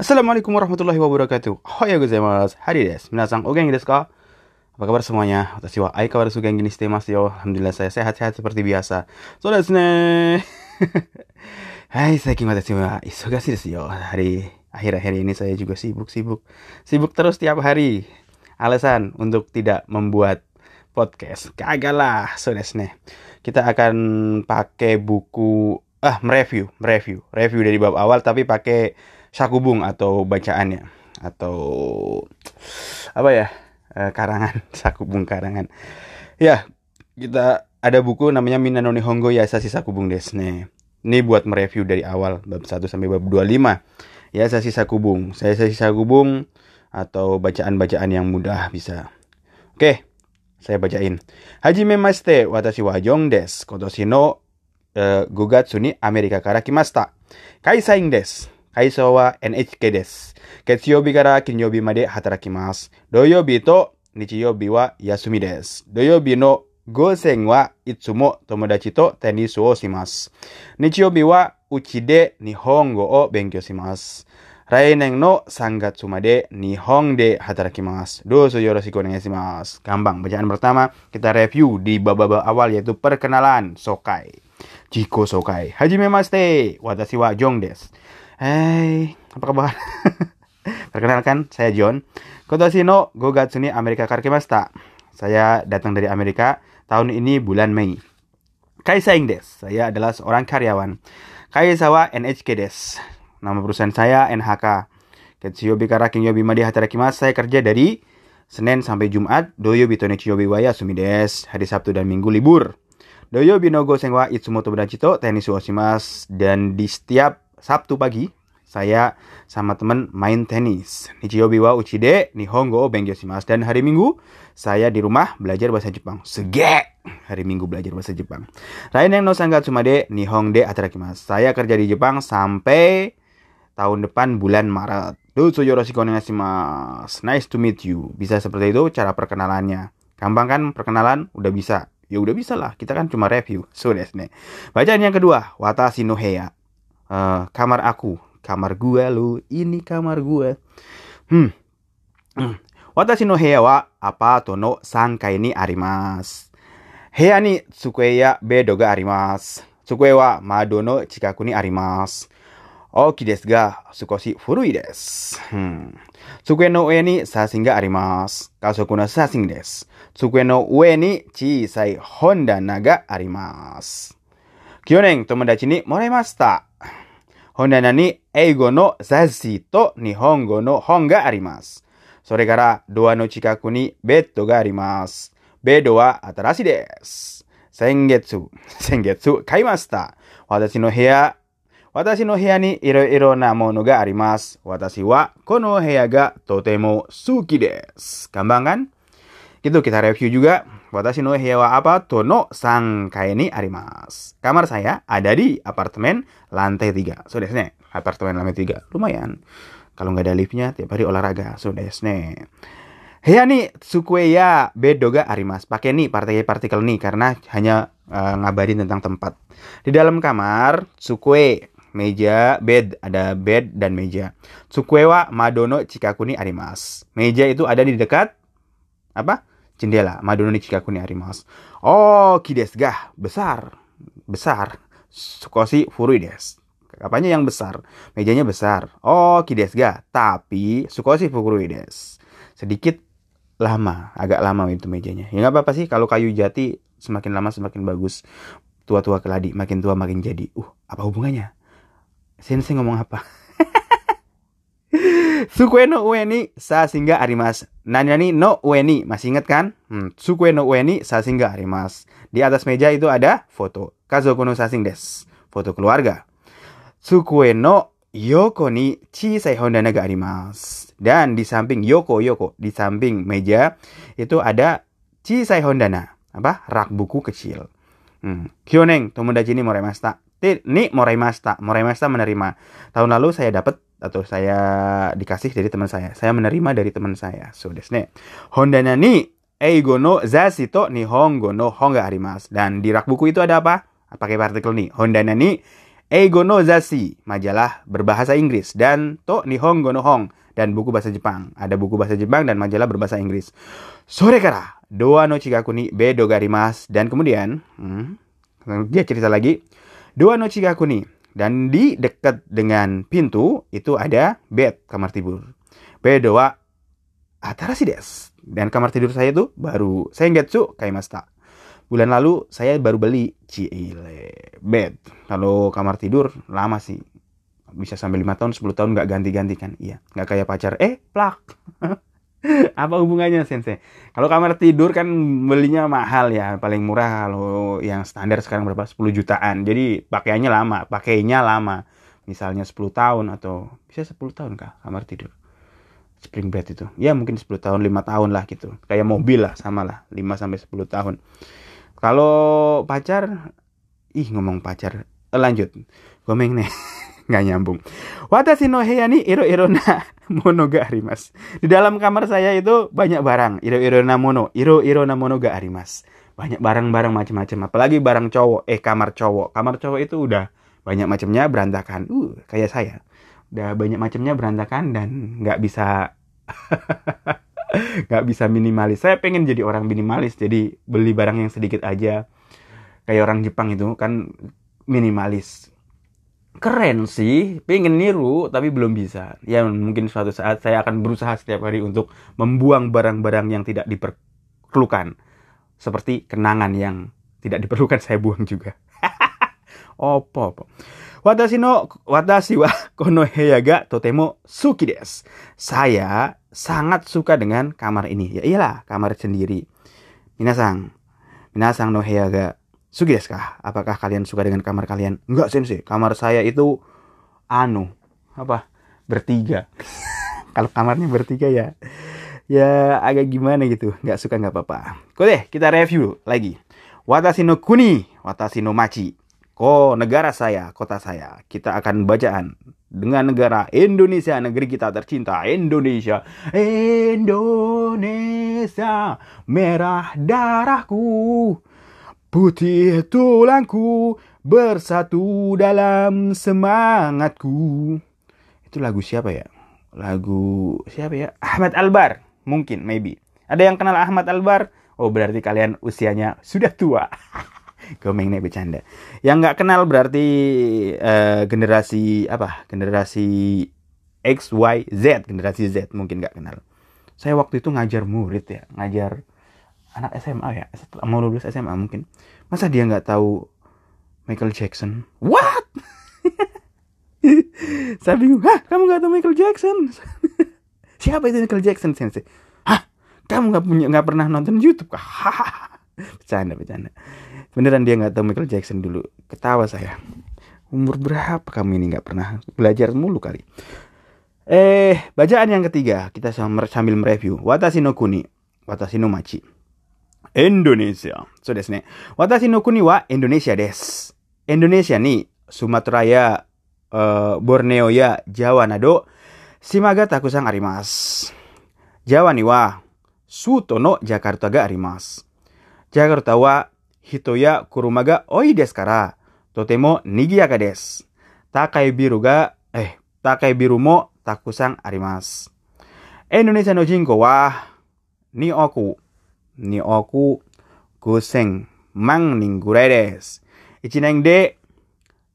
Assalamualaikum warahmatullahi wabarakatuh. Hoya gozaimasu. Hari desu. Minasan o genki desu ka? Apa kabar semuanya? Watashi wa ai kawaru genki ni shite masu yo. Alhamdulillah saya sehat-sehat seperti biasa. So desu ne. Hai, saikin watashi wa isogashi desu yo. Hari akhir-akhir ini saya juga sibuk-sibuk. Sibuk terus tiap hari. Alasan untuk tidak membuat podcast. Kagak lah, so desu ne. Kita akan pakai buku ah mereview, mereview, review dari bab awal tapi pakai sakubung atau bacaannya atau apa ya e, karangan sakubung karangan. Ya kita ada buku namanya Minano Nihongo Yasasi Sakubung Desne ini buat mereview dari awal bab 1 sampai bab 25 Yasasi Sakubung Yasasi Sakubung atau bacaan-bacaan yang mudah bisa. Oke saya bacain. Hajime maste watashi wa Jong des. Kotoshi no uh, gugatsu ni Amerika kara kimashita kaisain desu 配送は NHK です。月曜日から金曜日まで働きます。土曜日と日曜日は休みです。土曜日の午前はいつも友達とテニスをします。日曜日はうちで日本語を勉強します。来年の3月まで日本で働きます。どうぞよろしくお願いします。Gampang. Bacaan pertama kita review di bab-bab awal yaitu perkenalan Sokai. Jiko Sokai. Hajime maste. Watashi wa Jong desu. Hai, apa kabar? Perkenalkan, saya John. Kotoshi no Gogatsu ni Amerika Karkimasta. Saya datang dari Amerika tahun ini bulan Mei. Kaisaing des. Saya adalah seorang karyawan. Kaisawa NHK des. Nama perusahaan saya NHK. Ketsuyobi kara kinyobi madi hatarakimasu. Saya kerja dari Senin sampai Jumat. Doyobi to nichiyobi wa yasumi des. Hari Sabtu dan Minggu libur. Doyobi no gosen wa itsumo tobudachito tenisu oshimasu. Dan di setiap Sabtu pagi saya sama teman main tenis. Nichiyobi wa uchide nihongo shimasu dan hari Minggu saya di rumah belajar bahasa Jepang. Sege. Hari Minggu belajar bahasa Jepang. Rainen no sangatsu made nihong de atarakimasu. Saya kerja di Jepang sampai tahun depan bulan Maret. Dozo yoroshiku onegaishimasu. Nice to meet you. Bisa seperti itu cara perkenalannya. Gampang kan perkenalan? Udah bisa. Ya udah bisa lah. Kita kan cuma review. So desu ne. Bacaan yang kedua, watashi no heya. Uh, kamar aku. Kamar gue lu. Ini kamar gue. Hmm. Watashi no heya wa apato no 3階にあります部屋に机やベッドがあります机は窓の近くにあります大きいですが少し古いです、うん、机の上に写真があります家族の写真です机の上に小さい本棚があります去年友達にもらいました本棚に英語の雑誌と日本語の本があります。それからドアの近くにベッドがあります。ベッドは新しいです。先月、先月買いました。私の部屋、私の部屋にいろいろなものがあります。私はこの部屋がとても好きです。Gampang kan? Gitu kita review juga. Watashi no heya wa apato no 3階にあります。Kamar saya ada di apartemen lantai 3. So desu ne. Apartemen lantai 3. Lumayan. Kalau nggak ada liftnya, tiap hari olahraga. So desu ne. Heya ni tsukue ya bedo ga arimas. Pakai nih partikel-partikel nih karena hanya uh, ngabarin tentang tempat. Di dalam kamar, tsukue meja, bed, ada bed dan meja. Tsukue wa madono chikaku ni arimas. Meja itu ada di dekat apa? Jendela. Madono ni chikaku ni arimasu. Oh, kides ga. Besar. Besar. Sukoshi furui desu. Apanya yang besar? Mejanya besar. Oh, kides ga. Tapi sukoshi furui desu. Sedikit lama. Agak lama itu mejanya. Ya nggak apa-apa sih. Kalau kayu jati semakin lama semakin bagus. Tua-tua keladi. Makin tua makin jadi. Uh, apa hubungannya? Sensei ngomong apa? Sukue no ue ni sasinga arimas. Nani no ue ni. Masih ingat kan? Hmm. Sukue no ue ni sasinga arimas. Di atas meja itu ada foto. Kazoku no sasing des. Foto keluarga. Sukue no yoko ni chisai hondana ga arimas. Dan di samping yoko yoko. Di samping meja itu ada chisai hondana. Apa? Rak buku kecil. Hmm. Kyoneng tomodachi ni moraimashita. Ni moraimashita. Moraimashita menerima. Tahun lalu saya dapat atau saya dikasih dari teman saya. Saya menerima dari teman saya. So desu ne. Hondana ni eigo no zashi to nihongo no hon ga arimasu. Dan di rak buku itu ada apa? Pakai partikel nih. Hondana ni Eigo no Zashi, majalah berbahasa Inggris. Dan To Nihongo no Hong, dan buku bahasa Jepang. Ada buku bahasa Jepang dan majalah berbahasa Inggris. Sore kara, Doa no Chigaku ni Bedo Garimas. Dan kemudian, hmm, dia cerita lagi. Doa no Chigaku ni. Dan di dekat dengan pintu itu ada bed, kamar tidur. Bedo wa Atarashi desu. Dan kamar tidur saya itu baru Sengetsu Kaimasta. Bulan lalu saya baru beli Cile bed. Kalau kamar tidur lama sih. Bisa sampai 5 tahun, 10 tahun nggak ganti-ganti kan. Iya, nggak kayak pacar. Eh, plak. Apa hubungannya sensei? Kalau kamar tidur kan belinya mahal ya, paling murah kalau yang standar sekarang berapa? 10 jutaan. Jadi pakaiannya lama, pakainya lama. Misalnya 10 tahun atau bisa 10 tahun kah kamar tidur? spring bed itu ya mungkin 10 tahun 5 tahun lah gitu kayak mobil lah sama lah 5 sampai 10 tahun kalau pacar ih ngomong pacar eh, lanjut gomeng nih nggak nyambung. Watashi no heya ni iro iro na mono ga arimas di dalam kamar saya itu banyak barang. Iro iro na mono. Iro iro na mono ga arimas banyak barang-barang macam-macam. Apalagi barang cowok. Eh kamar cowok. Kamar cowok itu udah banyak macamnya berantakan. Uh kayak saya. Udah banyak macamnya berantakan dan nggak bisa nggak bisa minimalis. Saya pengen jadi orang minimalis. Jadi beli barang yang sedikit aja. Kayak orang Jepang itu kan minimalis keren sih pengen niru tapi belum bisa ya mungkin suatu saat saya akan berusaha setiap hari untuk membuang barang-barang yang tidak diperlukan seperti kenangan yang tidak diperlukan saya buang juga opo opo Watashi no watashi wa kono heya ga totemo suki desu. Saya sangat suka dengan kamar ini. Ya iyalah, kamar sendiri. Minasang, minasang no heya desu kah? Apakah kalian suka dengan kamar kalian? Enggak, sensei. Kamar saya itu anu, apa? Bertiga. Kalau kamarnya bertiga ya ya agak gimana gitu. Nggak suka nggak apa-apa. Deh, kita review lagi. Watashi no kuni, watashi no machi. Oh, negara saya, kota saya. Kita akan bacaan dengan negara Indonesia, negeri kita tercinta, Indonesia. Indonesia, merah darahku, putih tulangku, bersatu dalam semangatku. Itu lagu siapa ya? Lagu siapa ya? Ahmad Albar, mungkin, maybe. Ada yang kenal Ahmad Albar? Oh, berarti kalian usianya sudah tua. Gomeng nih bercanda. Yang nggak kenal berarti uh, generasi apa? Generasi X, Y, Z, generasi Z mungkin nggak kenal. Saya waktu itu ngajar murid ya, ngajar anak SMA ya, mau lulus SMA mungkin. Masa dia nggak tahu Michael Jackson? What? Saya bingung, hah kamu nggak tahu Michael Jackson? Siapa itu Michael Jackson sensei? Hah kamu nggak punya nggak pernah nonton YouTube kah? bercanda bercanda beneran dia nggak tahu Michael Jackson dulu ketawa saya umur berapa kamu ini nggak pernah belajar mulu kali eh bacaan yang ketiga kita sambil mereview Watashi no Kuni Watashi no Machi Indonesia. so desu ne Watashi no Kuni wa Indonesia des Indonesia ni Sumatera ya uh, Borneo ya Jawa nado Shimaga takusang arimasu Jawa ni wa Suto no Jakarta ga arimasu Jakarta wa hito ya kuruma ga oi desu kara, totemo nigiyaka desu. Takai biru ga, eh, takai biru mo takusang arimasu. Indonesia no jinko wa ni oku, ni oku goseng mang ning gurai desu. Ichineng de,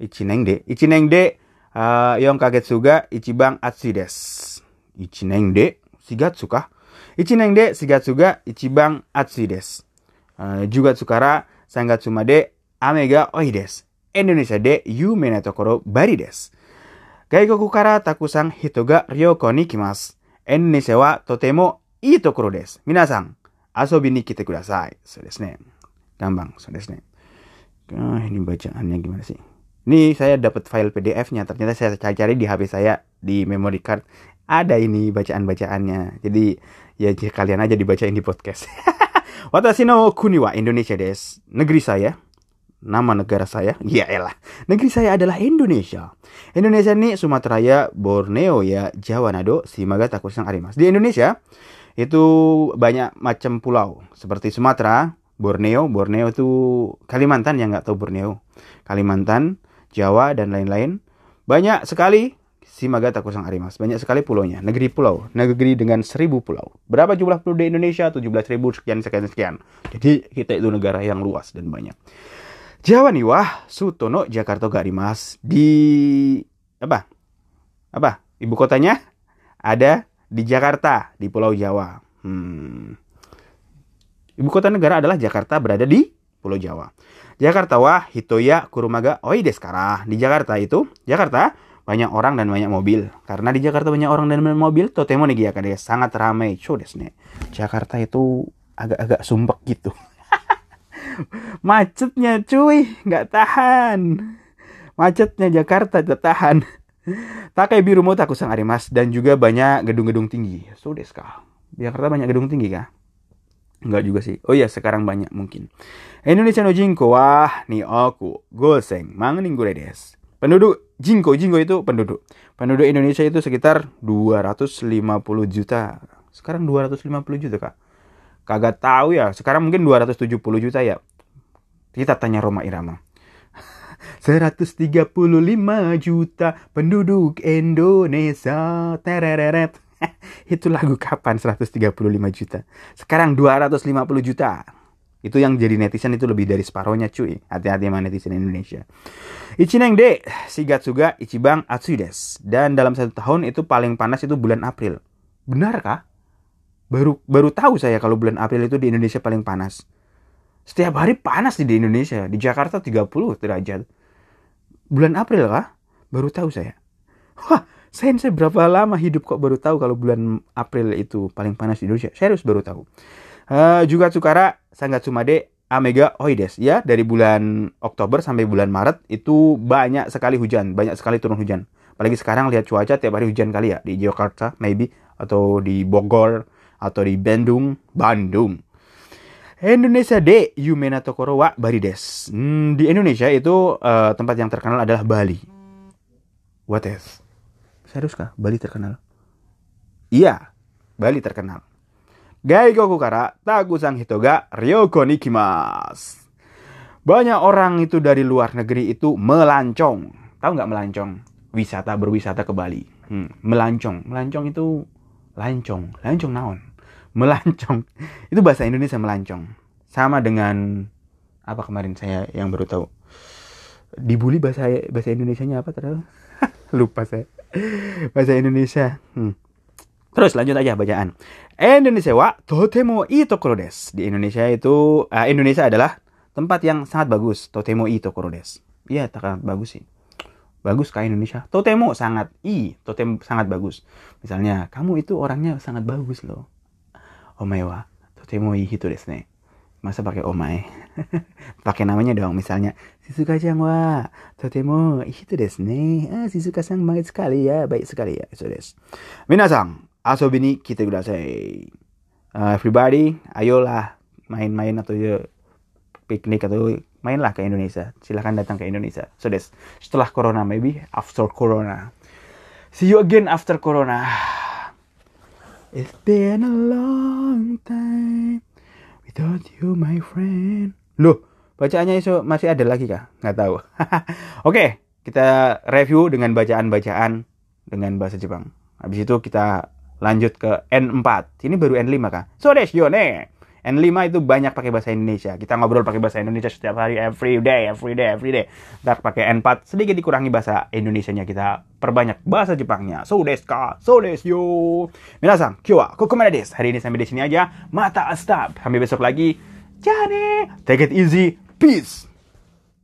ichineng de, ichineng de, uh, yon kagetsu ga ichiban atsui desu. Ichineng de, shigatsu ka? Ichineng de, shigatsu ga ichiban atsui desu. Uh, juga Tsukara Sangatsu de ame ga oi desu. Indonesia de yume na tokoro bari desu. Gaikoku kara takusang hito ga ryoko ni kimasu. Indonesia wa totemo ii tokoro desu. Minasan, asobi ni kite kudasai. So desu ne. Gampang, ini bacaannya gimana sih? Ini saya dapat file PDF-nya. Ternyata saya cari-cari di HP saya di memory card. Ada ini bacaan-bacaannya. Jadi ya kalian aja dibacain di podcast. Watashi no kuni wa Indonesia des. Negeri saya. Nama negara saya. Ya elah. Negeri saya adalah Indonesia. Indonesia ini Sumatera ya, Borneo ya, Jawa Nado, Simaga Takusang Arimas. Di Indonesia itu banyak macam pulau. Seperti Sumatera, Borneo. Borneo itu Kalimantan yang nggak tahu Borneo. Kalimantan, Jawa dan lain-lain. Banyak sekali Simagata kusang arimas. Banyak sekali pulaunya. Negeri pulau. Negeri dengan seribu pulau. Berapa jumlah penduduk Indonesia? 17 ribu sekian sekian sekian. Jadi kita itu negara yang luas dan banyak. Jawa nih wah. Sutono Jakarta Garimas. Di apa? Apa? Ibu kotanya ada di Jakarta di Pulau Jawa. Hmm. Ibu kota negara adalah Jakarta berada di Pulau Jawa. Jakarta wah Hitoya Kurumaga Oi Deskara. Di Jakarta itu Jakarta banyak orang dan banyak mobil. Karena di Jakarta banyak orang dan banyak mobil, totemo nih ya sangat ramai. Show nih. Jakarta itu agak-agak sumpek gitu. Macetnya cuy, nggak tahan. Macetnya Jakarta tidak tahan. Takai biru mota kusang arimas dan juga banyak gedung-gedung tinggi. So deska. Jakarta banyak gedung tinggi kah? Enggak juga sih. Oh iya, sekarang banyak mungkin. Indonesia no jinko wah ni aku goseng mangening des. Penduduk Jingko, Jingko itu penduduk. Penduduk Indonesia itu sekitar 250 juta. Sekarang 250 juta, Kak. Kagak tahu ya. Sekarang mungkin 270 juta ya. Kita tanya Roma Irama. 135 juta penduduk Indonesia. Tereret. itu lagu kapan 135 juta? Sekarang 250 juta. Itu yang jadi netizen itu lebih dari separohnya cuy. Hati-hati sama netizen Indonesia. Ichineng de Shigatsuga Ichibang Atsudes. Dan dalam satu tahun itu paling panas itu bulan April. Benar kah? Baru baru tahu saya kalau bulan April itu di Indonesia paling panas. Setiap hari panas di Indonesia. Di Jakarta 30 derajat. Bulan April kah? Baru tahu saya. Wah, saya berapa lama hidup kok baru tahu kalau bulan April itu paling panas di Indonesia. Saya harus baru tahu. Uh, juga Tsukara Sangatsumade Amega Oides ya dari bulan Oktober sampai bulan Maret itu banyak sekali hujan, banyak sekali turun hujan. Apalagi sekarang lihat cuaca tiap hari hujan kali ya di Jakarta maybe atau di Bogor atau di Bandung, Bandung. Indonesia de Yumena Tokoro wa Barides. Hmm, di Indonesia itu uh, tempat yang terkenal adalah Bali. What is? Seriuskah Bali terkenal? Iya, Bali terkenal. Gaiko kukara takusang hitoga ryoko nikimas. Banyak orang itu dari luar negeri itu melancong. Tahu nggak melancong? Wisata berwisata ke Bali. Hmm, melancong. Melancong itu lancong. Lancong naon? Melancong. Itu bahasa Indonesia melancong. Sama dengan apa kemarin saya yang baru tahu. Dibully bahasa bahasa Indonesianya apa terus? Lupa saya. Bahasa Indonesia. Hmm. Terus lanjut aja bacaan. Indonesia wa totemo i tokoro des. Di Indonesia itu uh, Indonesia adalah tempat yang sangat bagus. Totemo i tokoro des. Iya, sangat bagus sih. Bagus kayak Indonesia. Totemo sangat i, totemo sangat bagus. Misalnya, kamu itu orangnya sangat bagus loh. Omae wa totemo i hito desu ne. Masa pakai omae? pakai namanya dong misalnya Shizuka-chan wa totemo hito desu ne. Ah, Shizuka-san baik sekali ya, baik sekali ya. Itu desu. Minasan, asobini kita kudasai. Uh, everybody, ayolah main-main atau ya, piknik atau mainlah ke Indonesia. Silahkan datang ke Indonesia. So des, setelah corona maybe after corona. See you again after corona. It's been a long time without you my friend. Loh, bacaannya itu masih ada lagi kah? Nggak tahu. Oke, okay, kita review dengan bacaan-bacaan dengan bahasa Jepang. Habis itu kita lanjut ke N4. Ini baru N5 kah? So yo ne. N5 itu banyak pakai bahasa Indonesia. Kita ngobrol pakai bahasa Indonesia setiap hari, every day, every day, every day. Ntar pakai N4, sedikit dikurangi bahasa Indonesianya kita perbanyak bahasa Jepangnya. So desu ka, so desu yo. Minasan, kyo wa kokomada desu. Hari ini sampai di sini aja. Mata stop. Sampai besok lagi. Jane. Take it easy. Peace.